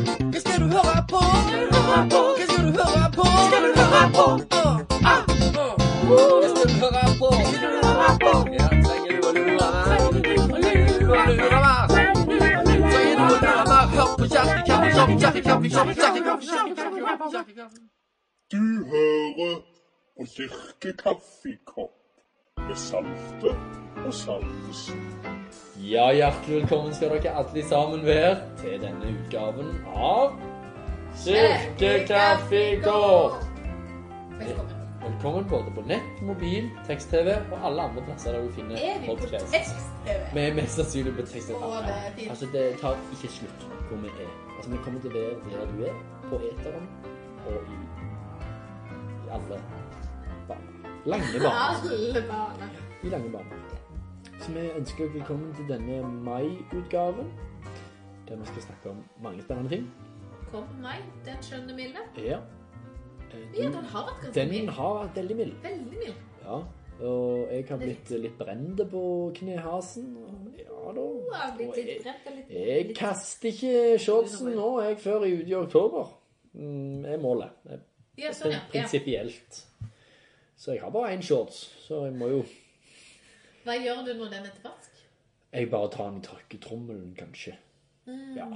Hva skal du høre på? Hva skal du høre på? Skal du høre på? Ah, ah, Hva skal du høre på? Ja, trenger du å lure meg? Lure, lure meg? Trenger du å lure meg? Hør på Kjerke Kaffekopp, Kjerke Kaffekopp, Kjerke Kaffekopp, Kjerke Kaffekopp. Du hører på Kirkekaffekopp med Salte og Saltesen. Ja, hjertelig velkommen skal dere alle sammen være til denne utgaven av Kirkekaffekort. Velkommen. Velkommen både på nett, mobil, tekst-TV og alle andre plasser der du finner Er vi på tekst-TV? Vi er mest sannsynlig på tekst-TV. det. Altså, det tar ikke slutt hvor vi er. Altså, vi kommer til å være der du er, på eteren og i, i alle baner. Lange baner. Alle baner. I lange baner. Så vi ønsker dere velkommen til denne mai-utgaven, der vi skal snakke om mange spennende ting. Kom på meg, den skjønne milde. Ja. Eh, Ja, den har vært ganske mild. den har vært veldig mild. Veldig mild. Ja. Og jeg har blitt litt brent på knehasen. Ja da. Og jeg, jeg kaster ikke shortsen nå, jeg, før jeg er ute i oktober. Det er målet. Det er. Prinsipielt. Så jeg har bare én shorts, så jeg må jo Hva gjør du når den er til vask? Jeg bare tar den i tørketrommelen, kanskje. Ja.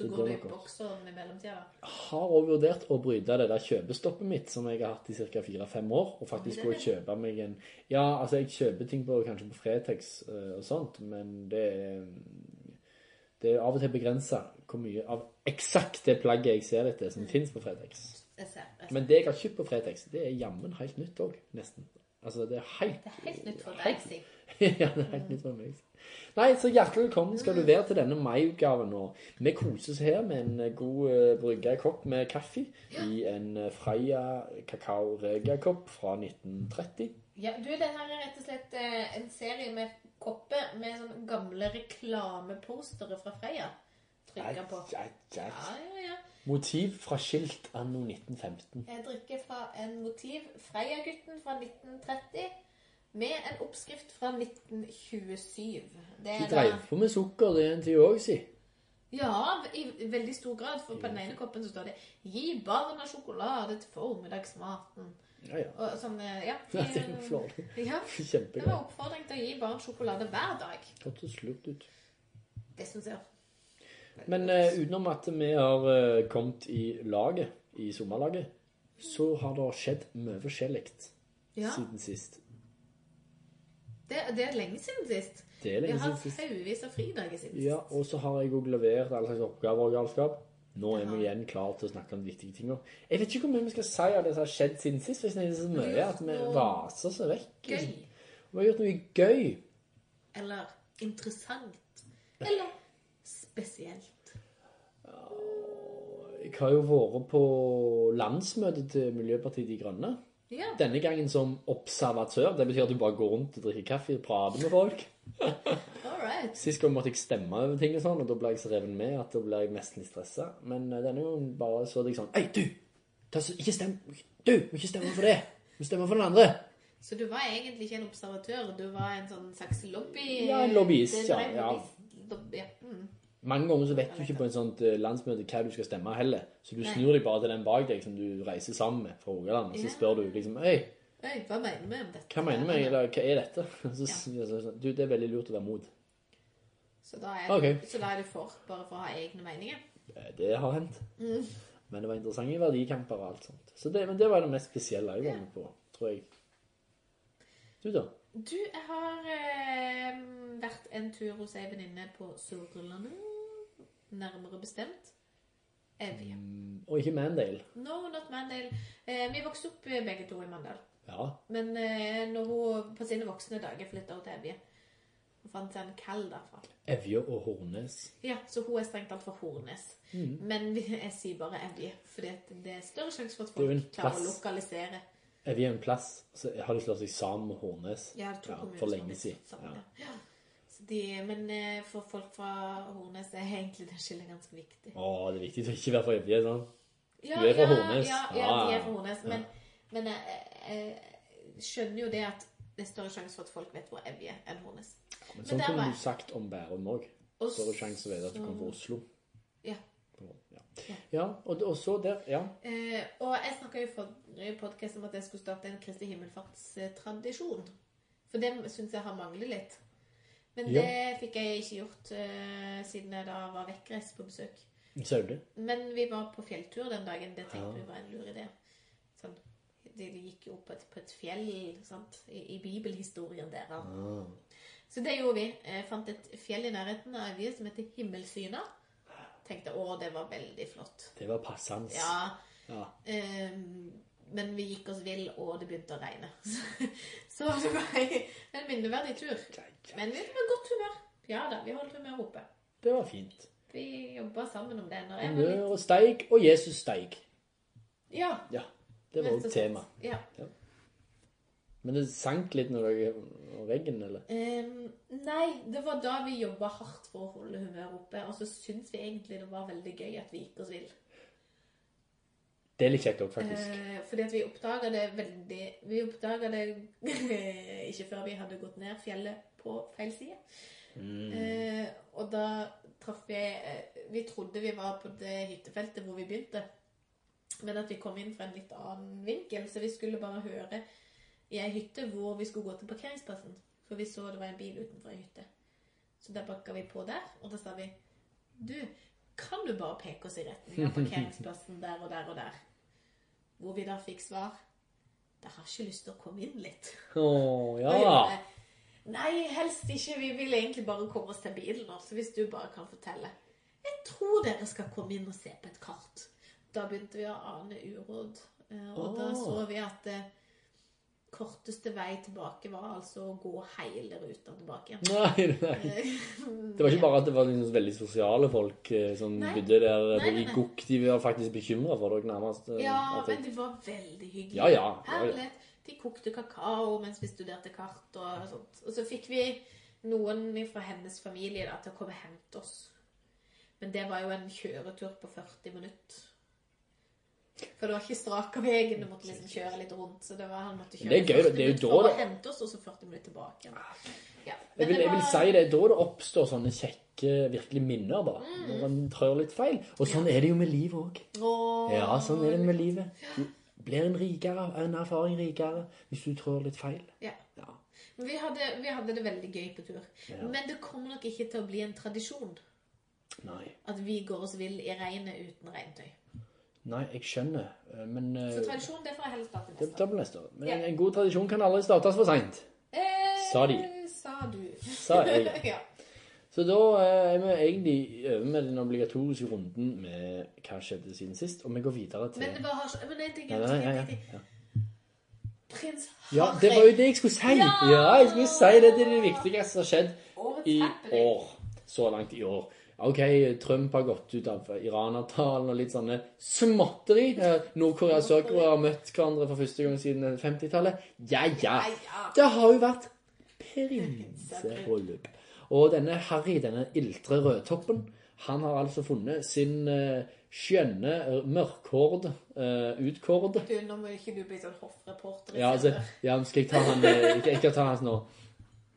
Så går går du i bokseren i mellomtida? har også vurdert å bryte det der kjøpestoppet mitt som jeg har hatt i ca. fire-fem år, og faktisk gå og kjøpe meg en Ja, altså, jeg kjøper ting på, kanskje på Fretex uh, og sånt, men det er Det er av og til begrensa hvor mye av eksakt det plagget jeg ser etter, som fins på Fretex. Jeg ser. Jeg ser. Men det jeg har kjøpt på Fretex, det er jammen helt nytt òg, nesten. Altså, det er helt Det er helt nytt for deg, si. ja, det er helt nytt for meg. Nei, så hjertelig velkommen skal du være til denne mai-utgaven. Og vi koser oss her med en god uh, brygga kopp med kaffe i en uh, Freia Kakao Rega-kopp fra 1930. Ja, du, det her er rett og slett eh, en serie med kopper med sånne gamle reklamepostere fra Freia. Trykka på. Ja, ja, ja. Motiv fra skilt anno 1915. Jeg drikker fra en motiv Freia-gutten fra 1930 med en oppskrift fra 1927. Det De er drev på med sukker det en tid òg, si. ja, i veldig stor grad, for på den ene koppen så står det 'Gi barna sjokolade til formiddagsmaten'. Ja, ja. Og sånn, ja, de, Ja, det er flott. Ja, det Kjempegøy. var oppfordring til å gi barn sjokolade hver dag. Hørtes lurt ut. Det syns jeg. Men uh, utenom at vi har uh, kommet i laget, i sommerlaget, så har det skjedd mye forskjellig Ja, siden sist. Det, det er lenge siden sist. Det er lenge siden sist. Vi har haugevis av fridager siden sist. Ja, og så har jeg òg levert alle slags oppgaver og galskap. Nå er vi igjen klar til å snakke om de viktige tingene. Jeg vet ikke hvor mye vi skal si av det som har skjedd siden sist. Hvis det er så mye at vi vaser så vekk. Gøy. Vi har gjort noe gøy. Eller interessant. Eller spesielt. Jeg har jo vært på landsmøtet til Miljøpartiet De Grønne. Ja. Denne gangen som observatør. Det betyr at du bare går rundt og drikker kaffe og prater med folk. Alright. Sist gang måtte jeg stemme over ting og sånn, og da ble jeg så reven med at da ble jeg nesten litt stressa. Men eh, denne gangen bare så jeg sånn Hei, du! Ikke stem Du! Må ikke stemme for det! Du må stemme for den andre! Så du var egentlig ikke en observatør, du var en sånn slags lobby... Ja, en lobbyist, ja, ja. Lobby, ja. Mm. Mange ganger så vet du ikke på en sånt eh, landsmøte hva du skal stemme heller. Så du snur deg bare til den bak deg som du reiser sammen med fra Rogaland, og så spør du liksom Hei, hva mener vi om dette? hva mener vi? Eller hva er dette? Så sier jeg sånn Du, det er veldig lurt å være mot. Så da, er, okay. så da er du for, bare for å ha egne meninger? Det har hendt. Mm. Men det var interessante verdikamper og alt sånt. Så det, men det var det mest spesielle jeg var med på, tror jeg. Du, da? Du, jeg har eh, vært en tur hos ei venninne på Sørlandet. Nærmere bestemt Evje. Mm, Og ikke Mandale. No, not Mandale. Eh, vi vokste opp eh, begge to i Mandal. Ja. Men eh, når hun på sine voksne dager flytta til Evje Hun fant seg en kall derfra. Evje og Hornes. Ja, Så hun er strengt tatt fra Hornes. Mm. Men jeg sier bare Evje, for det er større sjanse for at folk klarer å lokalisere. Er en plass. Så har de slått seg sammen med Hornes Ja, Ja, for lenge siden. Ja. de, men eh, for folk fra Hornes er egentlig det skillet ganske viktig. Å, det er viktig å ikke være fra Evje, sånn. Du er fra ja, Hornes. Ja, ja, Ah. de er fra Hornes. Men, men jeg, jeg skjønner jo det at det er større sjanse for at folk vet hvor Evje er enn Hornes. Men sånn kunne du sagt om Bærum òg. Større sjanse for at du kommer fra Oslo. Ja. Og, og så der, ja. Eh, og jeg snakka i forrige podkast om at jeg skulle starte en Kristi himmelfartstradisjon. For det syns jeg har manglet litt. Men Ja. det fikk jeg ikke gjort eh, siden jeg da var vekkreist på besøk. Saude. Men vi var på fjelltur den dagen. Det tenkte vi var en lur idé. Sånn, de gikk jo opp på et, på et fjell sant? I, i bibelhistorien der. da. Ah. Så det gjorde vi. Jeg fant et fjell i nærheten av vi som heter Himmelsyna. Tenkte å, det var veldig flott. Det var passende. Ja, Ja. Um, men vi gikk oss vill, og det begynte å regne. Så det var en minneverdig tur. Men vi var godt humør. Ja da, vi holdt humøret oppe. Det var fint. Vi jobba sammen om det. Når jeg Humør og steig, og Jesus steig. Ja, Ja, det var òg tema. tema. Ja. Men det sank litt når dere var veggen, eller? Um, nei, det var da vi jobba hardt for å holde humøret oppe. Og så syns vi egentlig det var veldig gøy at vi gikk oss vill. Det er litt kjekt òg, faktisk. Uh, fordi at vi oppdaga det veldig Vi oppdaga det ikke før vi hadde gått ned fjellet på feil side. Mm. Uh, og da traff vi uh, Vi trodde vi var på det hyttefeltet hvor vi begynte. Men at vi kom inn fra en litt annen vinkel, så vi skulle bare høre i ei hytte hvor vi skulle gå til parkeringsplassen. For vi så det var en bil utenfor ei hytte. Så da bakka vi på der, og da sa vi Du, kan du bare peke oss i retning av parkeringsplassen der og der og der? Hvor vi da fikk svar Dere har ikke lyst til å komme inn litt? Å, oh, ja. bare, Nei, helst ikke. Vi vil egentlig bare komme oss til bilen. Altså, hvis du bare kan fortelle. Jeg tror dere skal komme inn og se på et kart. Da begynte vi å ane uråd. Og Og da så vi at eh, korteste vei tilbake var altså å gå hele ruta tilbake. Nei, nei. Det var ikke bare at det var liksom veldig sosiale folk eh, som Nei. bodde der Nei, eh, i. Gokk. De var faktisk bekymra for dere, nærmest. eh, Ja, men de var veldig hyggelige. Ja, ja, ja, ja. Herlig. De kokte kakao mens vi studerte kart og sånt. Og så fikk vi noen fra hennes familie da, til å komme og hente oss. Men det var jo en kjøretur på 40 minutter. For det var ikke straka veien, du måtte liksom kjøre litt rundt. Så det var, han måtte kjøre Det er gøy, 40 det er jo da for å hente oss, og så 40 minutter tilbake igjen. Ja. Jeg vil, det jeg vil si det er da det oppstår sånne kjekke virkelig minner, da. Mm. Når man trør litt feil. Og sånn er det jo med livet òg. Ja, sånn er det med livet. Du blir en rikere, en erfaring rikere, hvis du trør litt feil. Ja. Ja. Vi hadde, vi hadde det veldig gøy på tur. Ja. Men det kommer nok ikke til å bli en tradisjon Nei. at vi går oss vill i regnet uten regntøy. Nei, jeg skjønner, eh, men eh, Så tradisjon, det får jeg heller starte det neste år. neste år. Men Ja. en, god tradisjon kan aldri startes for seint, Eh, Sa de. Sa du. sa jeg. ja. Så da eh, er vi egentlig over med den obligatoriske runden med hva skjedde siden sist, og vi går videre til Men det var så- Men en ting, en ja, ting, en ting. ja. Ja, det var jo det jeg skulle si. Ja! Ja, jeg skulle si det. Det er det viktigste som har skjedd i år. Så langt i år. Ok, Trump har gått ut av Iran-avtalen og litt sånne småtteri. Eh, Nord-Korea og Sør-Korea har møtt hverandre for første gang siden 50-tallet. Ja, ja. Det har jo vært prinsebryllup. Og denne Harry, denne iltre rødtoppen, han har altså funnet sin eh, skjønne, mørkhård mørkhårede, uh, utkårede Du, nå må ikke du bli sånn hoffreporter. Ja, altså, ja, skal jeg ta han eh, Jeg jeg skal ta han nå.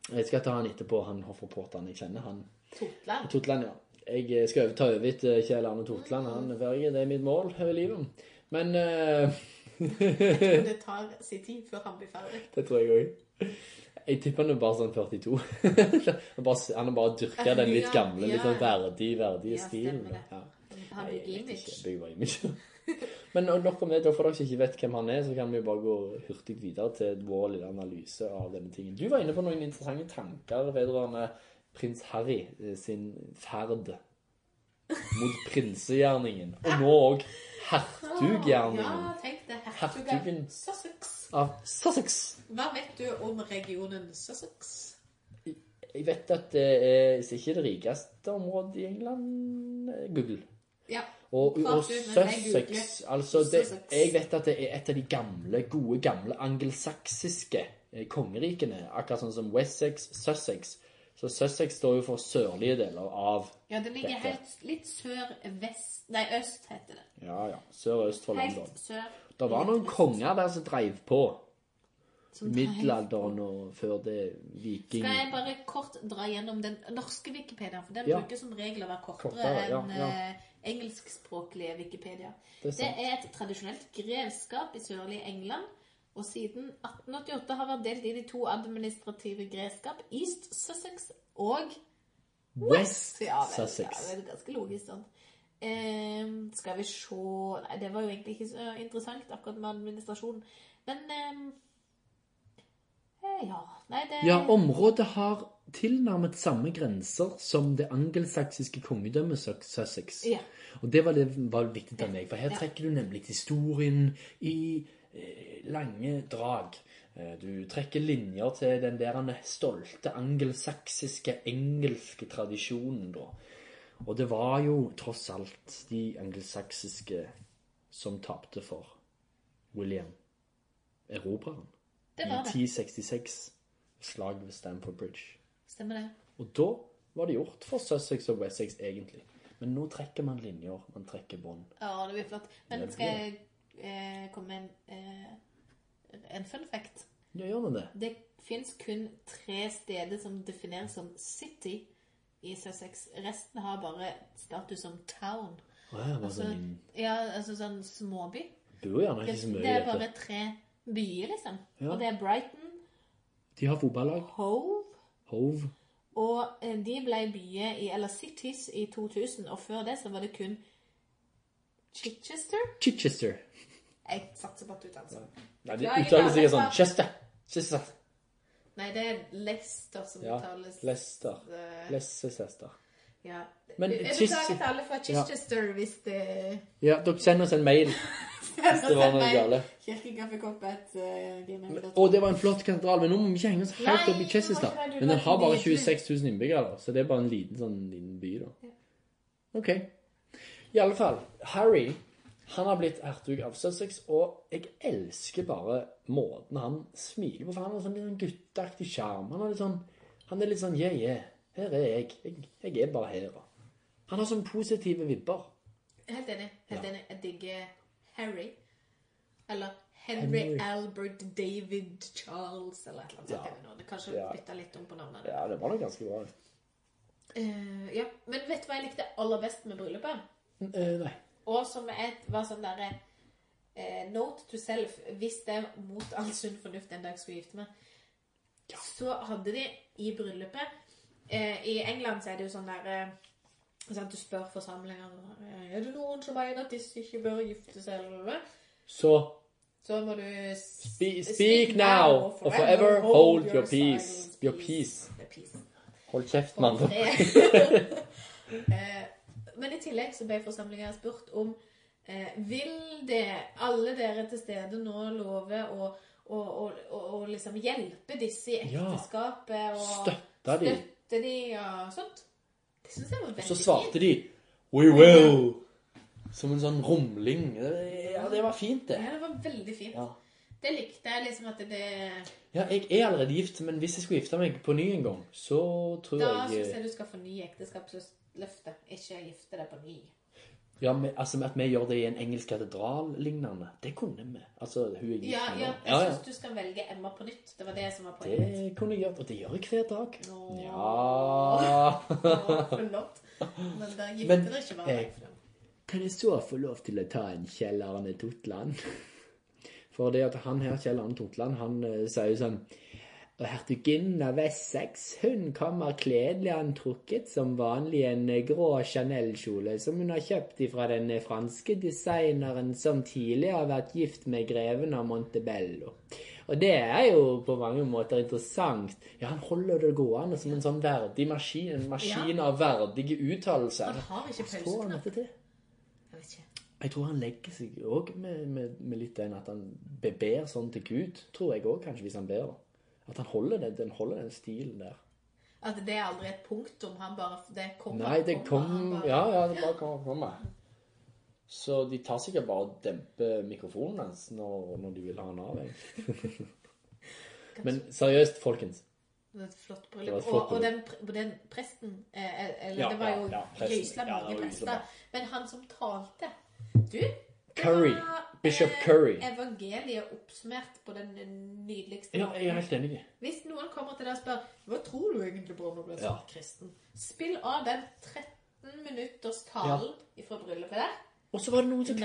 Jeg skal ta han etterpå, han hoffreporteren jeg kjenner. Han Totland. Totland, ja. Jeg skal ta over etter Kjell Arne Totland. Han er ferdig. Det er mitt mål i livet. Men uh, det tar sin tid før han blir ferdig. Det tror jeg òg. Jeg tipper han er bare sånn 42. han, bare, han har bare dyrka den litt gamle, litt sånn verdig, verdige Ja, stilen. Ja. Han bygger image. Bygger bare image. Men nok om det, da for dere ikke vet hvem han er, så kan vi bare gå hurtig videre til vår lille analyse av denne tingen. Du var inne på noen interessante tanker vedrørende prins Harry eh, sin ferd mot prinsegjerningen, og nå òg hertuggjerningen Ja, tenk det. Hertugen. Sussex. av Sussex. Hva vet du om regionen Sussex? Jeg vet at det er ikke det rikeste området i England. eh, Google. Ja. Og, og Sussex. Altså, det, jeg vet at det er et av de gamle, gode, gamle angelsaksiske eh, kongerikene. Akkurat sånn som Wessex, Sussex. Så Sussex står jo for sørlige deler av Ja, det ligger Dette. helt litt sør-vest Nei, øst heter det. Ja, ja. Sør-øst for London. Helt sør. Det var noen konger der som dreiv på. Som middelalderen og før det viking... Skal jeg bare kort dra gjennom den norske Wikipedia, for den Ja. bruker som regel å være kortere, Kortere, ja, enn ja. eh, engelskspråklige Wikipedia. Det er Det er et tradisjonelt grevskap i sørlige England, og siden 1888 har vært delt inn i to administrative greskap, East Sussex og West Ja, vet, Sussex. Ja, det er ganske logisk sånn. Eh, skal vi se Nei, det var jo egentlig ikke så interessant akkurat med administrasjonen. Men ehm, eh, Ja. Nei, det Ja, området har tilnærmet samme grenser som det angelsaksiske kongedømmet Sussex. Ja. Og det var, det var viktig for meg, for her trekker du nemlig historien i lange drag. Eh, Du trekker linjer til den der stolte angelsaksiske, engelske tradisjonen, da. Og det var jo tross alt de angelsaksiske som tapte for William, erobreren, Det i var det. 1066, slaget ved Stamford Bridge. Stemmer det. Og da var det gjort for Sussex og Wessex, egentlig. Men nå trekker man linjer, man trekker bånd. Ja, det blir flott. Men skal jeg eh, komme med en, eh, en fun fact? Ja, gjør man det? Det fins kun tre steder som defineres som city i Sussex. Resten har bare status som town. Å ja, bare Altså, sånn ja, altså sånn småby. Bor gjerne ikke så mye det er bare tre byer, liksom. Ja. Og det er Brighton, De har fotballag. Hove Hove. Og eh, de ble byer i, eller cities i 2000, og før det så var det kun Chichester. Chichester. Jeg satser på at uttalelsen. Nei, de Ja, jeg uttaler seg sånn Chester. Chester. Nei, det er Lester som Ja, uttales. Lester. Eh, Leicester. Ja. Men jeg beklager til alle fra Chichester hvis det Ja, dere sender oss en mail hvis det var noe galt Kirkekaffekopp.gmail.com. Og det var en flott katedral, men nå må vi ikke henge oss helt opp i Chester. Men den har bare 26 000 innbyggere, så det er bare en liten sånn liten by, da. Ok. I alle fall, Harry, han har blitt hertug av Sussex, og jeg elsker bare måten han smiler på, for han har sånn litt sånn gutteaktig sjarm. Han, har litt sånn, han er litt sånn, yeah, yeah, her er jeg. jeg. Jeg er bare her. Han har sånn positive vibber. Helt enig. Helt Ja. enig. Jeg digger Harry. Eller Henry, Henry. Albert David Charles, eller et eller annet Ja. Det kanskje Ja. bytta litt om på navnet. Ja, det var nok ganske bra. Uh, ja. Men vet du hva jeg likte aller best med bryllupet? Eh, nei. Og som et, var sånn derre eh, Note to self. Hvis det er mot all sunn fornuft en dag skulle gifte meg, så hadde de i bryllupet eh, I England så er det jo sånn der eh, sånn Du spør forsamlinger Er det noen som mener at disse ikke bør gifte seg. Eller? Så Så må du Spe Speak, now or forever hold your peace. Your peace. Peace. Hold kjeft, mann. Eh, Men i tillegg så ble forsamlinga spurt om eh, Vil det, alle dere til stede nå love å, å, å, å, liksom hjelpe disse i Ja. ekteskapet? Og støtte de. Støtte de og sånt? Det syns jeg var veldig fint. Så svarte de We will. Som en sånn rumling. Ja, det var fint, det. Ja, det var veldig fint. Ja. Det likte jeg liksom at det Ja, jeg er allerede gift, men hvis jeg skulle gifte meg på ny en gang, så tror Da jeg syns jeg du skal fornye ekteskapsløftet, ikke gifte deg på ny. Ja, men, altså At vi gjør det i en engelsk katedral lignende, det kunne vi. Altså, hun er gift Ja, ja, jeg ja, ja. syns du skal velge Emma på nytt. Det var det som var poenget. Det kunne jeg gjøre, og det gjør jeg hver dag. Åh. Ja Flott. Men da gifter Men, ikke bare deg. Kan jeg så få lov til å ta en Kjell Arne Totland? For det at han her, Kjell Arne Totland, han sier jo sånn Og hertuginnen av Essex, hun kommer kledelig antrukket som vanlig i en eh, grå Chanel-kjole som hun har kjøpt ifra den eh, franske designeren som tidligere har vært gift med greven av Montebello. Og det er jo på mange måter interessant. Ja, han holder det gående som en sånn verdig maskin, en maskin av verdige uttalelser. Han har ikke til? Jeg vet ikke. Jeg tror han legger seg òg med, med, med litt den at han beber sånn til Gud. Tror jeg òg, kanskje, hvis han ber. da. At han holder den, den, holder den stilen der. At det er aldri et punktum. Han bare Det kommer. Nei, det kom bare- Ja, ja, det bare kommer. kommer. Så de tar sikkert bare og demper mikrofonen hans når, når de vil ha han av. jeg. Men seriøst, folkens. Det var et flott bryllup. et flott Og, og den, den presten eh, eh, Eller Ja, det var jo ja, presten. Ja, det mange prester. Men han som talte Du, Curry. Bishop Curry. evangeliet oppsummert på den nydeligste Ja, jeg er helt enig. Hvis noen kommer til deg og spør Hva tror du egentlig på når du blir Ja. kristen? Spill av den 13 minutters talen fra bryllupet der. Og så var det noen som.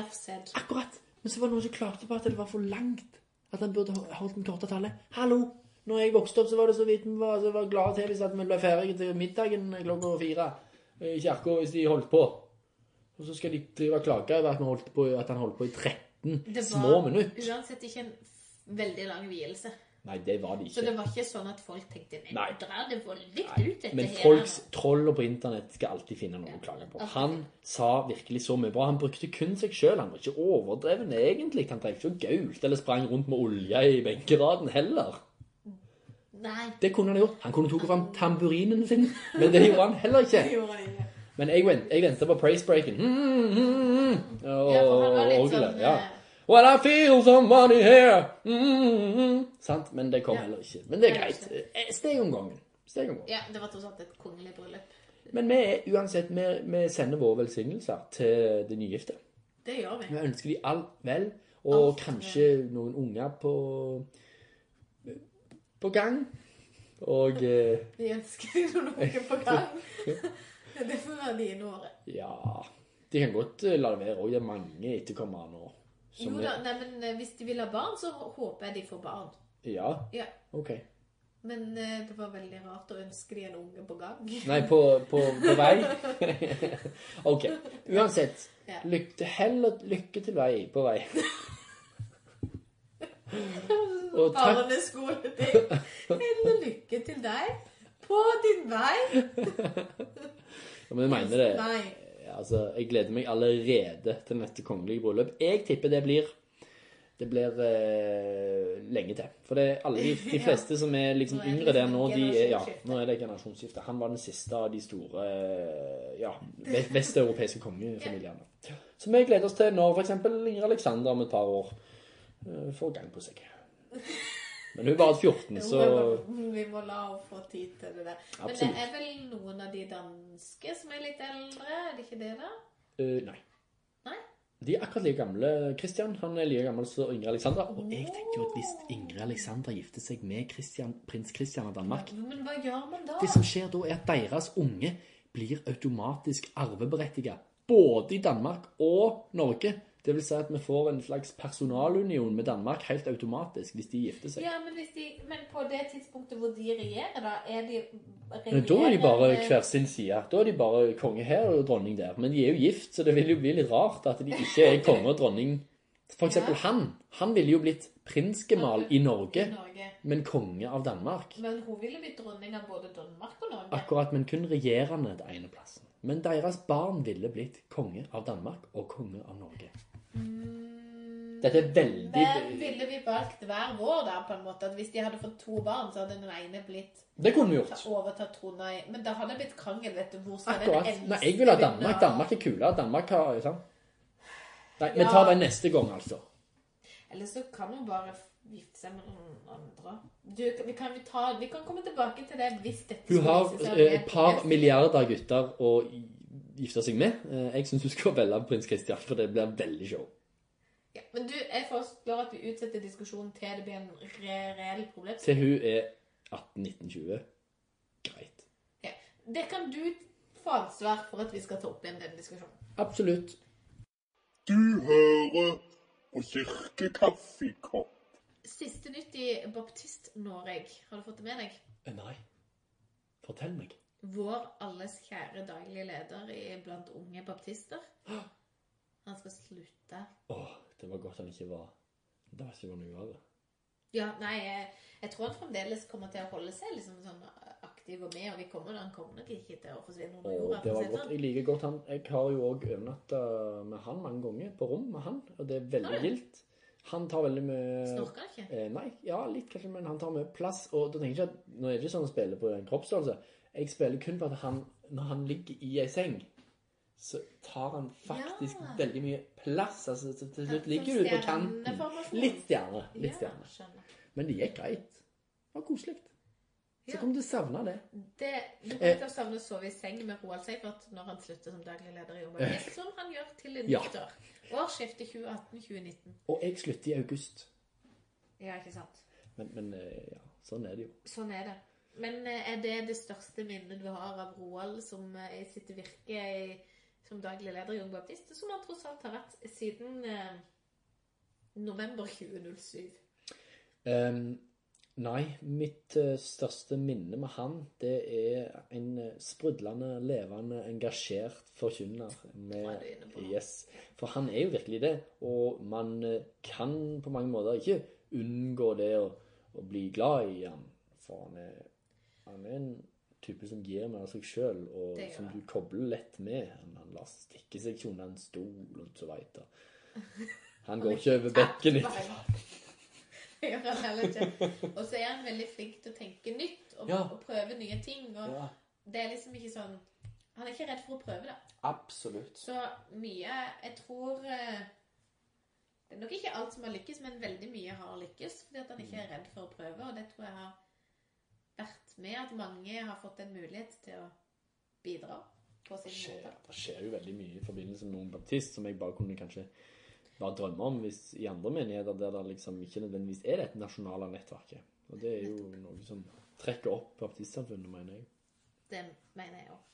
Akkurat. Men så var det noen som klagde på at det var for langt. At han burde holdt den korte tallet. Hallo! Når jeg vokste opp, så var det så vidt vi var, så var glade til hvis vi ble ferdige til middagen klokka fire i kirka hvis de holdt på. Og så skal de drive og klage over at, holdt på, at han holdt på i 13 Det små var minutter. uansett ikke en veldig lang vielse. Nei, det var det ikke. Så det var ikke sånn at folk tenkte Nei, Nei. drar det voldelig ut, dette Men folks troller på internett skal alltid finne noe å klage på. Han sa virkelig så mye bra. Han brukte kun seg sjøl. Han var ikke overdreven egentlig. Han drev ikke og gault eller sprang rundt med olje i benkeraden heller. Nei. Det kunne han gjort. Han kunne tatt fram tamburinen sin, men det gjorde han heller ikke. Det gjorde han ikke. Men jeg, vent, jeg venter på praise breaken. Mm, mm, mm. Og Ja, orgelet. sånn Ja. eh, Well, I feel somebody here. Mm. Sant? Men det kom Ja. heller ikke. Men det er greit. Eh, Steg om gangen. Steg om gangen. Ja, det var tross alt et kongelig bryllup. Men vi er uansett, vi, vi sender våre velsignelser til de nygifte. Det gjør vi. Vi ønsker de alt vel, og Alt kanskje noen unger på på gang. Og eh, Vi ønsker de noen unger på gang. Det får være dine år. ja De kan godt eh, la det være òg. Det er mange etterkommere nå. Jo da, nei, men eh, hvis de vil ha barn, så håper jeg de får barn. Ja, Ja. OK. Men eh, det var veldig rart å ønske de en unge på gang. Nei, på, på, på vei. OK. Uansett. Ja. Lykke, heller lykke til vei på vei. Og Barneskoleting. Hell og lykke til deg på din vei. ja, Men jeg mener det. Altså, jeg gleder meg allerede til neste kongelige bryllup. Jeg tipper det blir det blir eh, lenge til. For det er alle de, de Ja. fleste som er liksom er yngre der nå, de er, ja, nå er det generasjonsskifte. Han var den siste av de store eh, ja, vesteuropeiske kongefamiliene. Så vi gleder oss til når f.eks. Ingrid Alexander om et par år eh, får gang på seg. Men hun var 14, så Vi må la henne få tid til det der. Men det er vel noen av de danske som er litt eldre? Er det ikke det, da? Uh, Nei. Nei? De er akkurat like gamle. Christian han er like gammel som Ingrid Alexandra. Og jeg tenker jo at hvis Ingrid Alexandra gifter seg med Christian, prins Christian av Danmark Men hva gjør man da? Det som skjer da, er at deres unge blir automatisk arveberettiget. Både i Danmark og Norge. Det vil si at vi får en slags personalunion med Danmark helt automatisk hvis de gifter seg. Ja, men, de, men på det tidspunktet hvor de regjerer, da, er de regjerer, da er de bare hver sin side. Da er de bare konge her og dronning der. Men de er jo gift, så det vil jo bli litt rart at de ikke er konge og dronning. For eksempel Ja. han. Han ville jo blitt prinsgemal i Norge, I Norge. men konge av Danmark. Men hun ville blitt dronning av både Danmark og Norge. Akkurat, men kun regjerende den ene plassen. Men deres barn ville blitt konge av Danmark og konge av Norge. Dette er veldig Men ville vi valgt hver vår, da, på en måte? At hvis de hadde fått to barn, så hadde den ene blitt Det kunne vi gjort. overtatt trona i Men da hadde det blitt krangel, vet du. Hvor skal Akkurat. den eldste Nei, jeg vil ha Danmark. Danmark er kulere. Danmark har sant? Nei, vi Ja. tar den neste gang, altså. Eller så kan hun bare gifte seg med noen andre. Du, vi, kan, vi, ta, vi kan komme tilbake til det hvis dette Hun skulle har vise seg å eh, et par milliarder gutter å gifte seg med. Eh, Jeg syns hun skal velge prins Christian, for det blir veldig show. Ja, men du, jeg foreslår at vi utsetter diskusjonen til det blir en re reell Til hun er 18-19-20. Greit. Ja. Det kan du få ansvar for at vi skal ta opp igjen den diskusjonen. Absolutt. Du hører på kirkekaffekopp. Siste nytt i Baptist-Norge. Har du fått det med deg? Eh, Nei. Fortell meg. Vår alles kjære daglige leder i blant unge baptister. Han skal slutte. Åh, det var godt han ikke var Det var ikke noe av det. Ja, nei, jeg, jeg tror han fremdeles kommer til å holde seg liksom sånn aktiv og med, og vi kommer, han kommer nok ikke til å forsvinne under jorda. det var godt. sånn. Jeg liker godt han. Jeg har jo òg overnatta med han mange ganger, på rom med han, og det er veldig nei. gildt. Han tar veldig mye Snorker han ikke? eh, Nei, ja, litt kanskje, men han tar mye plass. Og da tenker jeg ikke at Nå er det ikke sånn å spille på en kroppsstørrelse. Jeg spiller kun på at han, når han ligger i ei seng, så tar han faktisk Ja. veldig mye plass. Altså, så til slutt ligger du på kanten. stjerneformasjon. Litt stjerne. Litt Ja, stjerne. skjønner. Men det gikk greit. Det var koselig. Så Ja. kom du til å savne det. Det, du kommer til å savne å sove i seng med Roald Seifert når han slutter som daglig leder i Jobben. Eh. Som han gjør til Ja. nyttår. Årsskiftet 2018-2019. Og jeg slutter i august. Ja, ikke sant? Men, men eh, ja, sånn er det jo. Sånn er det. Men eh, er det det største minnet du har av Roald som eh, i sitt virke i, som daglig leder i Ung Baptist, som han tross alt har vært siden eh, november 2007? Um, nei, mitt største minne med han, det er en sprudlende, levende, engasjert forkynner. Med, yes. For han er jo virkelig det, og man kan på mange måter ikke unngå det å, å bli glad i han. For han er, han er en type som gir mer av seg sjøl, og som du kobler lett med. Han, han lar stikke seg ikke unna en stol og så veit Han går ikke over bekken etterpå. Det gjør han heller ikke. Og så er han veldig flink til å tenke nytt og, Ja. og prøve nye ting. Og Ja, det er liksom ikke sånn Han er ikke redd for å prøve da. absolutt. Så mye Jeg tror eh, Det er nok ikke alt som har lykkes, men veldig mye har lykkes. Fordi at han ikke er redd for å prøve. Og det tror jeg har vært med at mange har fått en mulighet til å bidra på sin Det skjer, måte. det skjer jo veldig mye i forbindelse med noen baptist som jeg bare kunne kanskje bare drømme om hvis, i andre menigheter der det liksom ikke nødvendigvis er dette nasjonale nettverket. Og det er jo noe som trekker opp baptistsamfunnet, mener jeg. Det mener jeg òg.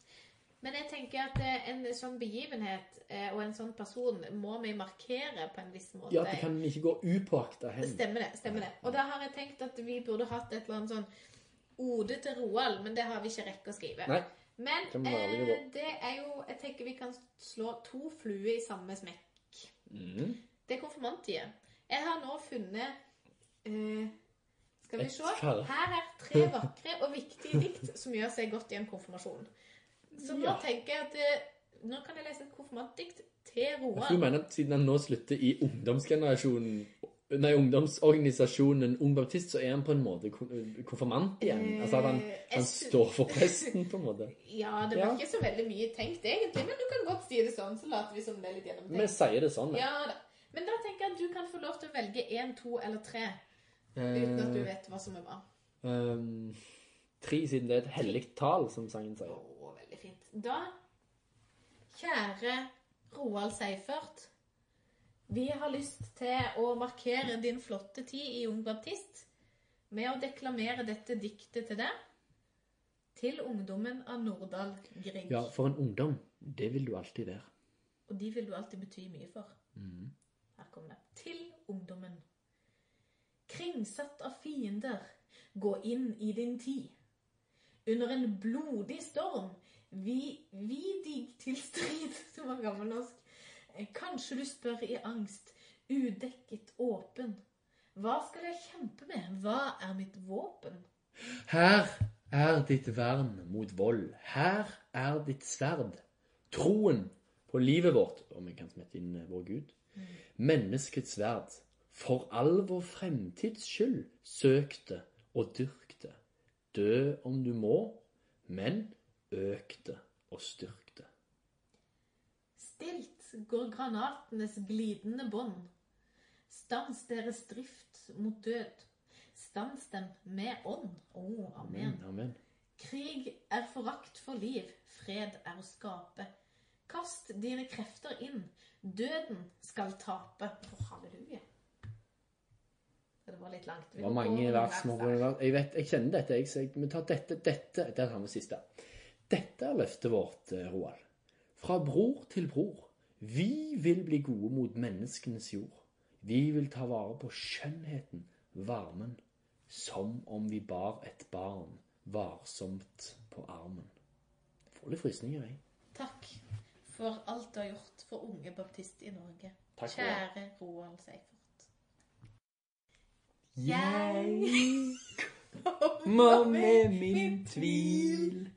Men jeg tenker at eh, en sånn begivenhet eh, og en sånn person må vi markere på en viss måte. Ja, det kan ikke gå upåakta hen. Stemmer det. stemmer det. Og da har jeg tenkt at vi burde hatt et eller annet sånn ode til Roald, men det har vi ikke rekke å skrive. Nei. Men ærlige eh, det er jo Jeg tenker vi kan slå to fluer i samme smekk. Mm. Det er konfirmanttida. Jeg har nå funnet eh, Skal vi se. Her er tre vakre og viktige dikt som gjør seg godt i en konfirmasjon. Så nå Ja. tenker jeg at eh, Nå kan jeg lese et konfirmantdikt til Jeg tror du Roald. mener at siden han nå slutter i ungdomsgenerasjonen Nei, ungdomsorganisasjonen Ung Baptist, så er han på en måte konfirmant igjen. Altså at han, Eh, han står for presten, på en måte. Ja, det var Ja. ikke så veldig mye tenkt egentlig, men du kan godt si det sånn, så later vi som det er litt Vi sier det sånn. Ja da. Men da tenker jeg at du kan få lov til å velge én, to eller tre, uten at du Eh, vet hva som er hva. Um, tre, siden det er et hellig tall, som sangen sier. Å, veldig fint. Da, kjære Roald Seifert, vi har lyst til å markere din flotte tid i Ung Baptist med å deklamere dette diktet til deg. Til ungdommen av Nordahl Grieg. Ja, for en ungdom, det vil du alltid være. Og de vil du alltid bety mye for. Her kommer det. Til ungdommen. Kringsatt av fiender, gå inn i din tid. Under en blodig storm, vi, vi dig til strid, som var gammelnorsk. Kanskje du spør i angst, udekket åpen. Hva skal jeg kjempe med? Hva er mitt våpen? Her er ditt vern mot vold. Her er ditt sverd. Troen på livet vårt, om vi kan smette inn eh, vår Gud. Menneskets sverd. For all vår fremtids skyld søk det og dyrk det. Dø om du må, men øk det og styrk det. Stilt går granatenes glidende bånd. Stans deres drift mot død. Stans dem med ånd. Å, amen. Amen. Krig er forakt for liv, fred er å skape. Kast dine krefter inn, døden skal tape. For halleluja. Det var litt langt. Det var mange vers. Jeg vet, jeg kjenner dette. Jeg, så jeg, vi tar dette, dette Det har vi siste. Dette er løftet vårt, eh, Roald. Fra bror til bror. Vi vil bli gode mot menneskenes jord. Vi vil ta vare på skjønnheten, varmen, som om vi bar et barn varsomt på armen. Får litt frysninger, jeg. Takk for alt du har gjort for unge baptist i Norge. Takk for det. Kjære Roald Seifert. Jeg kommer med min tvil?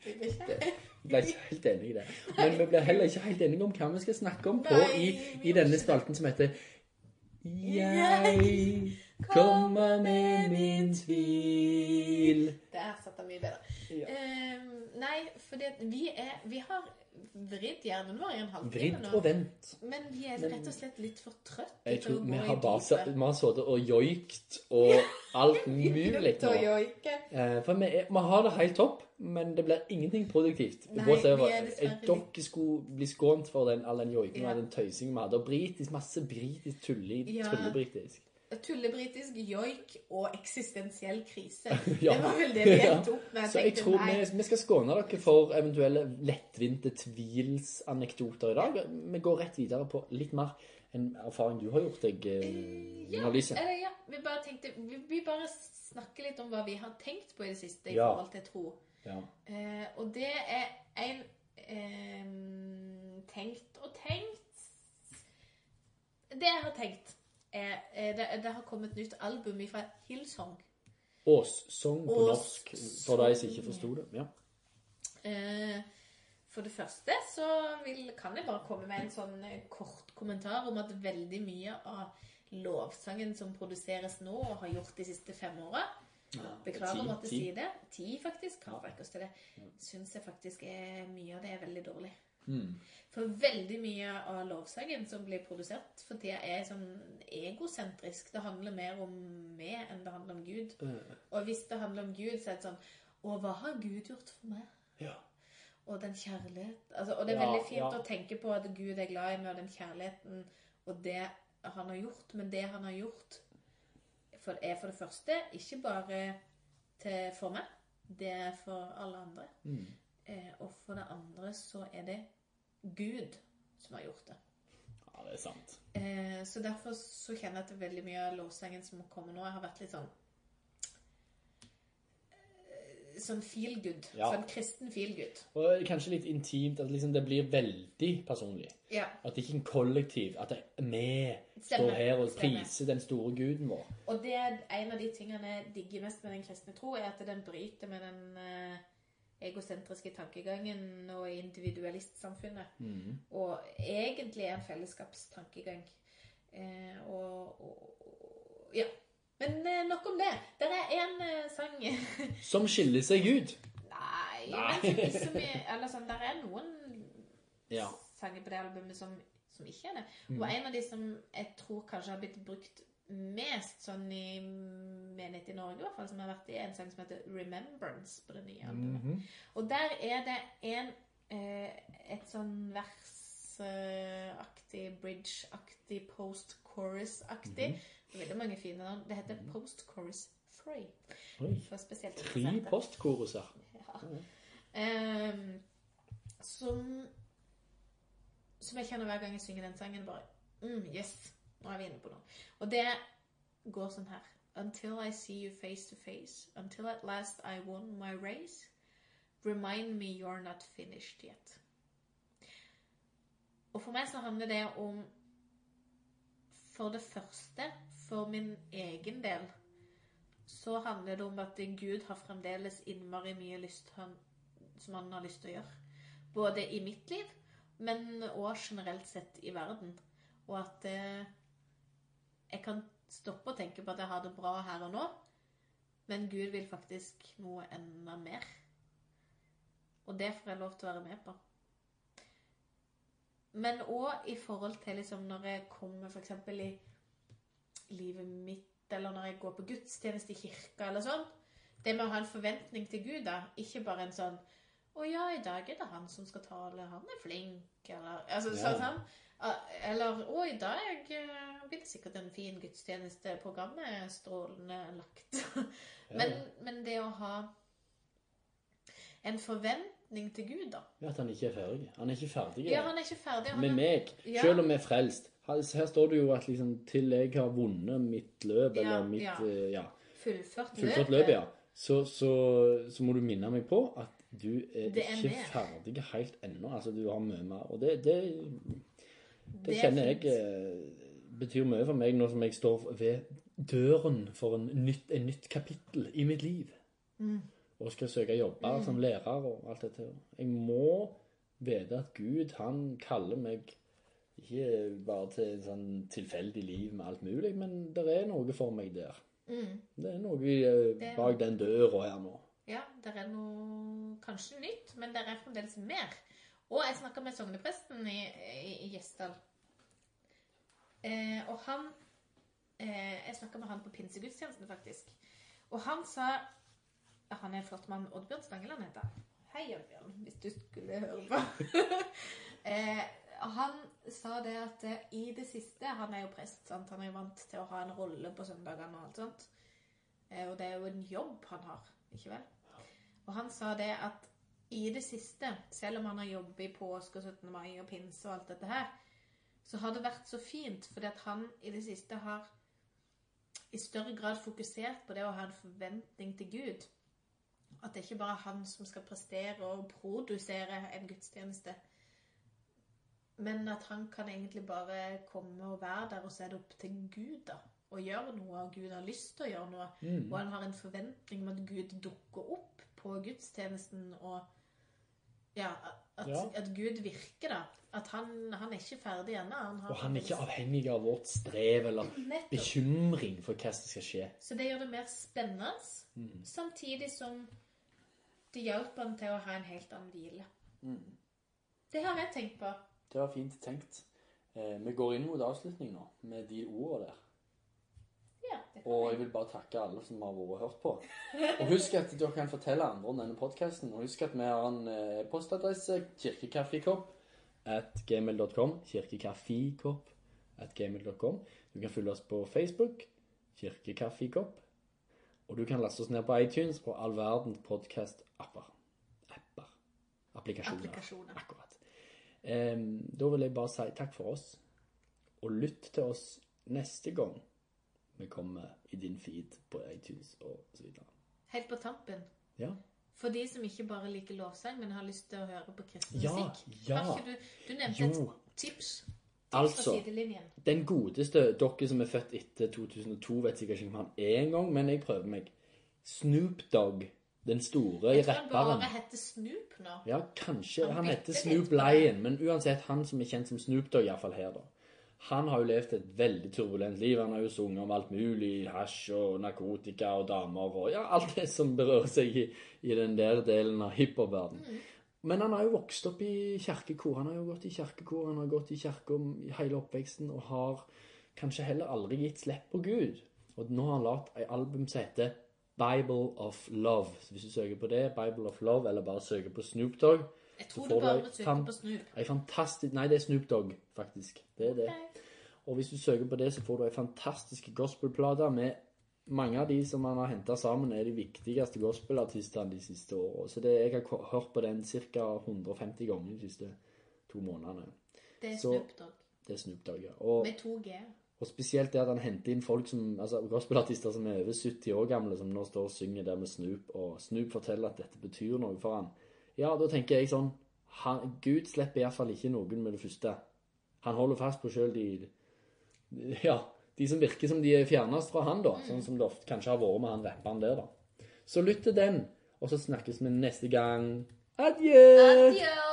Vi ble ikke helt enige i det. Men vi ble heller ikke helt enige om hva vi skal snakke om på i, i denne spalten som heter Jeg kommer med min tvil. Der satt av mye bedre. Ja. Ehm, nei, fordi at vi er Vi har vridd hjernen vår i en halvtime Vridd nå. og vent. Men vi er rett og slett litt for trøtte Jeg tror vi har bare vi har sittet og joikt og alt mulig Til å nå. Eh, For vi, er, vi har det helt topp, men det blir ingenting produktivt. Nei, er dere skulle bli skånt for den, all den joiken Ja. og den tøysingen vi hadde. Og britisk, masse britisk tulli, Ja. tullebritisk. Tullebritisk joik og eksistensiell krise. Ja. Det var vel det vi Ja. endte opp med. Så jeg tenkte, tror vi, vi skal skåne dere for eventuelle lettvinte tvilsanekdoter i dag. Vi går rett videre på litt mer en erfaring du har gjort deg, eh, Ja, Annalise. ja, vi bare tenkte vi, vi bare snakker litt om hva vi har tenkt på i det siste i Ja. forhold til tro. Ja. Eh, og det er en eh, tenkt og tenkt Det jeg har tenkt, er eh, det, det har kommet nytt album fra Hillsong. Åssong på Ås- norsk, for de som ikke forsto det. Ja. Eh, for det første så vil, kan jeg bare komme med en sånn eh, kort kommentar om at veldig mye av lovsangen som produseres nå, og har gjort de siste fem åra Beklager å måtte si det. Ti, faktisk. har oss til det. Syns jeg faktisk er mye av det er veldig dårlig. Mm. For veldig mye av lovsangen som blir produsert for tida, er sånn egosentrisk. Det handler mer om meg enn det handler om Gud. Mm. Og hvis det handler om Gud, så er det sånn og hva har Gud gjort for meg? ja. Og den kjærlighet altså, Og det er Ja, veldig fint ja. å tenke på at Gud er glad i meg, og den kjærligheten og det han har gjort. Men det han har gjort, for, er for det første ikke bare til, for meg. Det er for alle andre. Mm. Eh, og for det andre så er det Gud som har gjort det. ja, det er sant. Eh, så derfor så kjenner jeg at veldig mye av lovsangen som kommer nå, jeg har vært litt sånn Sånn feel good. Ja. Sånn kristen feel good. Og kanskje litt intimt, at liksom det blir veldig personlig. Ja. At det ikke er en kollektiv, at det vi står her og priser den store guden vår. Og det er en av de tingene jeg digger mest med den kristne tro, er at den bryter med den eh, egosentriske tankegangen og individualistsamfunnet. Og egentlig er en fellesskapstankegang. Eh. Men eh, nok om det. Det er en eh, sang Som skiller seg ut. Nei, Nei. men som, som er, eller sånn, der er noen Ja. sanger på det albumet som, som ikke er det. Mm. Og en av de som jeg tror kanskje har blitt brukt mest sånn i menighet i Norge, i hvert fall, som har vært i, en sang som heter 'Remembrance' på det nye albumet. Mhm. Og der er det en eh, et sånn versaktig, bridge-aktig, post-chorus-aktig. mm er Veldig mange fine navn. Det heter Postchorus Free. 3. Oi. For spesielt Tre postkoruser. Ja. Um, som Som jeg kjenner hver gang jeg synger den sangen. Bare mm, Yes, nå er vi inne på noe. Og det går sånn her. Until I see you face to face. Until at last I won my race. Remind me you're not finished yet. Og for meg så handler det om For det første, for min egen del, så handler det om at Gud har fremdeles innmari mye lyst han, som han har lyst til å gjøre. Både i mitt liv, men òg generelt sett i verden. Og at eh, jeg kan stoppe å tenke på at jeg har det bra her og nå, men Gud vil faktisk noe enda mer. Og det får jeg lov til å være med på. Men òg i forhold til liksom når jeg kommer f.eks. i livet mitt, eller når jeg går på gudstjeneste i kirka eller sånn. Det med å ha en forventning til Gud, da. Ikke bare en sånn Å ja, i dag er det han som skal tale. Han er flink. Eller altså, Ja. sånn, Eller Å, i dag eh, blir det sikkert en fin gudstjeneste. Programmet er strålende lagt. men, men det å ha en forventning til Gud, da. Ja, at han ikke er ferdig. Han er ikke ferdig Ja, han er ikke ferdig. Han med meg, selv om vi er frelst. Her, står det jo at liksom, til jeg har vunnet mitt løp, eller mitt ja. eh, ja, fullført fullført løp, ja. Så, så, så må du minne meg på at du er er ikke mer. ferdig helt ennå. Altså, du har mye mer. Og det, det, det, Det er kjenner jeg fint. eh, betyr mye for meg nå som jeg står ved døren for en nytt, en nytt kapittel i mitt liv. Mm. Og skal søke jobber som lærer og alt dette. Jeg må vite at Gud, han kaller meg ikke bare til et sånn tilfeldig liv med alt mulig, men det er noe for meg der. Mm. Det er noe eh, bak den døra her nå. Ja, det er noe kanskje nytt, men det er fremdeles mer. Og jeg snakka med sognepresten i, i, i Gjesdal. Eh, og han eh, Jeg snakka med han på pinsegudstjenesten, faktisk. Og han sa Han er en flott mann. Oddbjørn Stangeland heter han. Hei, Oddbjørn, hvis du skulle høre på. eh, han sa det at eh, i det siste Han er jo prest, sant? han er jo vant til å ha en rolle på søndagene og alt sånt. Eh, og det er jo en jobb han har, ikke vel? Og han sa det at i det siste, selv om han har jobbet i påske og 17. mai og pinse og alt dette her, så har det vært så fint fordi at han i det siste har i større grad fokusert på det å ha en forventning til Gud. At det ikke bare er han som skal prestere og produsere en gudstjeneste, men at han kan egentlig bare komme og være der, og så er det opp til Gud da, å gjøre noe, og Gud har lyst til å gjøre noe. Mm. Og han har en forventning om at Gud dukker opp på gudstjenesten, og ja, at, Ja. at Gud virker da. At han, han er ikke ferdig ennå. Og han er ikke avhengig av vårt strev eller Nettopp. bekymring for hva som skal skje. Så det gjør det mer spennende, Mm. samtidig som det hjelper han til å ha en helt annen hvile. Mm. Det har jeg tenkt på. Det var fint tenkt. Eh, vi går inn mot avslutning nå, med de ordene der. Ja, det kan Og jeg. vil bare takke alle som har vært og hørt på. Og husk at dere kan fortelle andre om denne podkasten. Og husk at vi har en eh, postadresse kirkekaffekopp at gmail.com. Kirkekaffekopp at gmail.com. Du kan følge oss på Facebook. Kirkekaffekopp. Og du kan laste oss ned på iTunes og all verdens podkast-apper. Apper. Applikasjoner. Applikasjoner. Akkurat. Da vil jeg bare si takk for oss. Og lytt til oss neste gang vi kommer i din feed på iTunes og så videre. Helt på tampen. Ja. For de som ikke bare liker lovsang, men har lyst til å høre på kristen Ja, musikk. ja. Du, du nevnte Jo. et tips. Tips Altså. Den godeste dere som er født etter 2002, vet sikkert ikke om han er engang, men jeg prøver meg. Snoop Dogg, den store Jeg tror han bare heter Snoop nå. Ja, kanskje. Han Han heter Snoop. Lion, men uansett, han som er kjent som Snoop Dogg, iallfall her, da. Han har jo levd et veldig turbulent liv. Han har jo sunget om alt mulig. Hasj og narkotika og damer og ja, alt det som berører seg i, i den der delen av hiphop-verdenen. Mm. Men han har jo vokst opp i kirkekor. Han har jo gått i kirkekor, han har gått i kirka hele oppveksten og har kanskje heller aldri gitt slipp på Gud. Og nå har han lagd ei album som heter Bible of Love. Så hvis du søker på det, Bible of Love, eller bare søker på Snoop Dogg Jeg tror du bare søker på Snoop. Ei fantastisk Nei, det er Snoop Dogg, faktisk. Det er det. Okay. Og hvis du søker på det, så får du ei fantastisk gospelplate med mange av de som han har henta sammen, er de viktigste gospelartistene de siste åra. Så det, jeg har hørt på den ca. 150 ganger de siste to månedene. Det er Snoop Dogg. Det er Snoop Dogg, ja. Og, Med to G. og spesielt det at han henter inn folk som altså gospelartister som er over 70 år gamle, som nå står og synger der med Snoop, og Snoop forteller at dette betyr noe for han. Ja, da tenker jeg sånn han, Gud slipper iallfall ikke noen med det første. Han holder fast på sjøl de Ja, de som virker som de er fjernest fra han, da. Sånn som det ofte kanskje har vært med han rapperen der, da. Så lytt til den, og så snakkes vi neste gang. Adjø! Adios!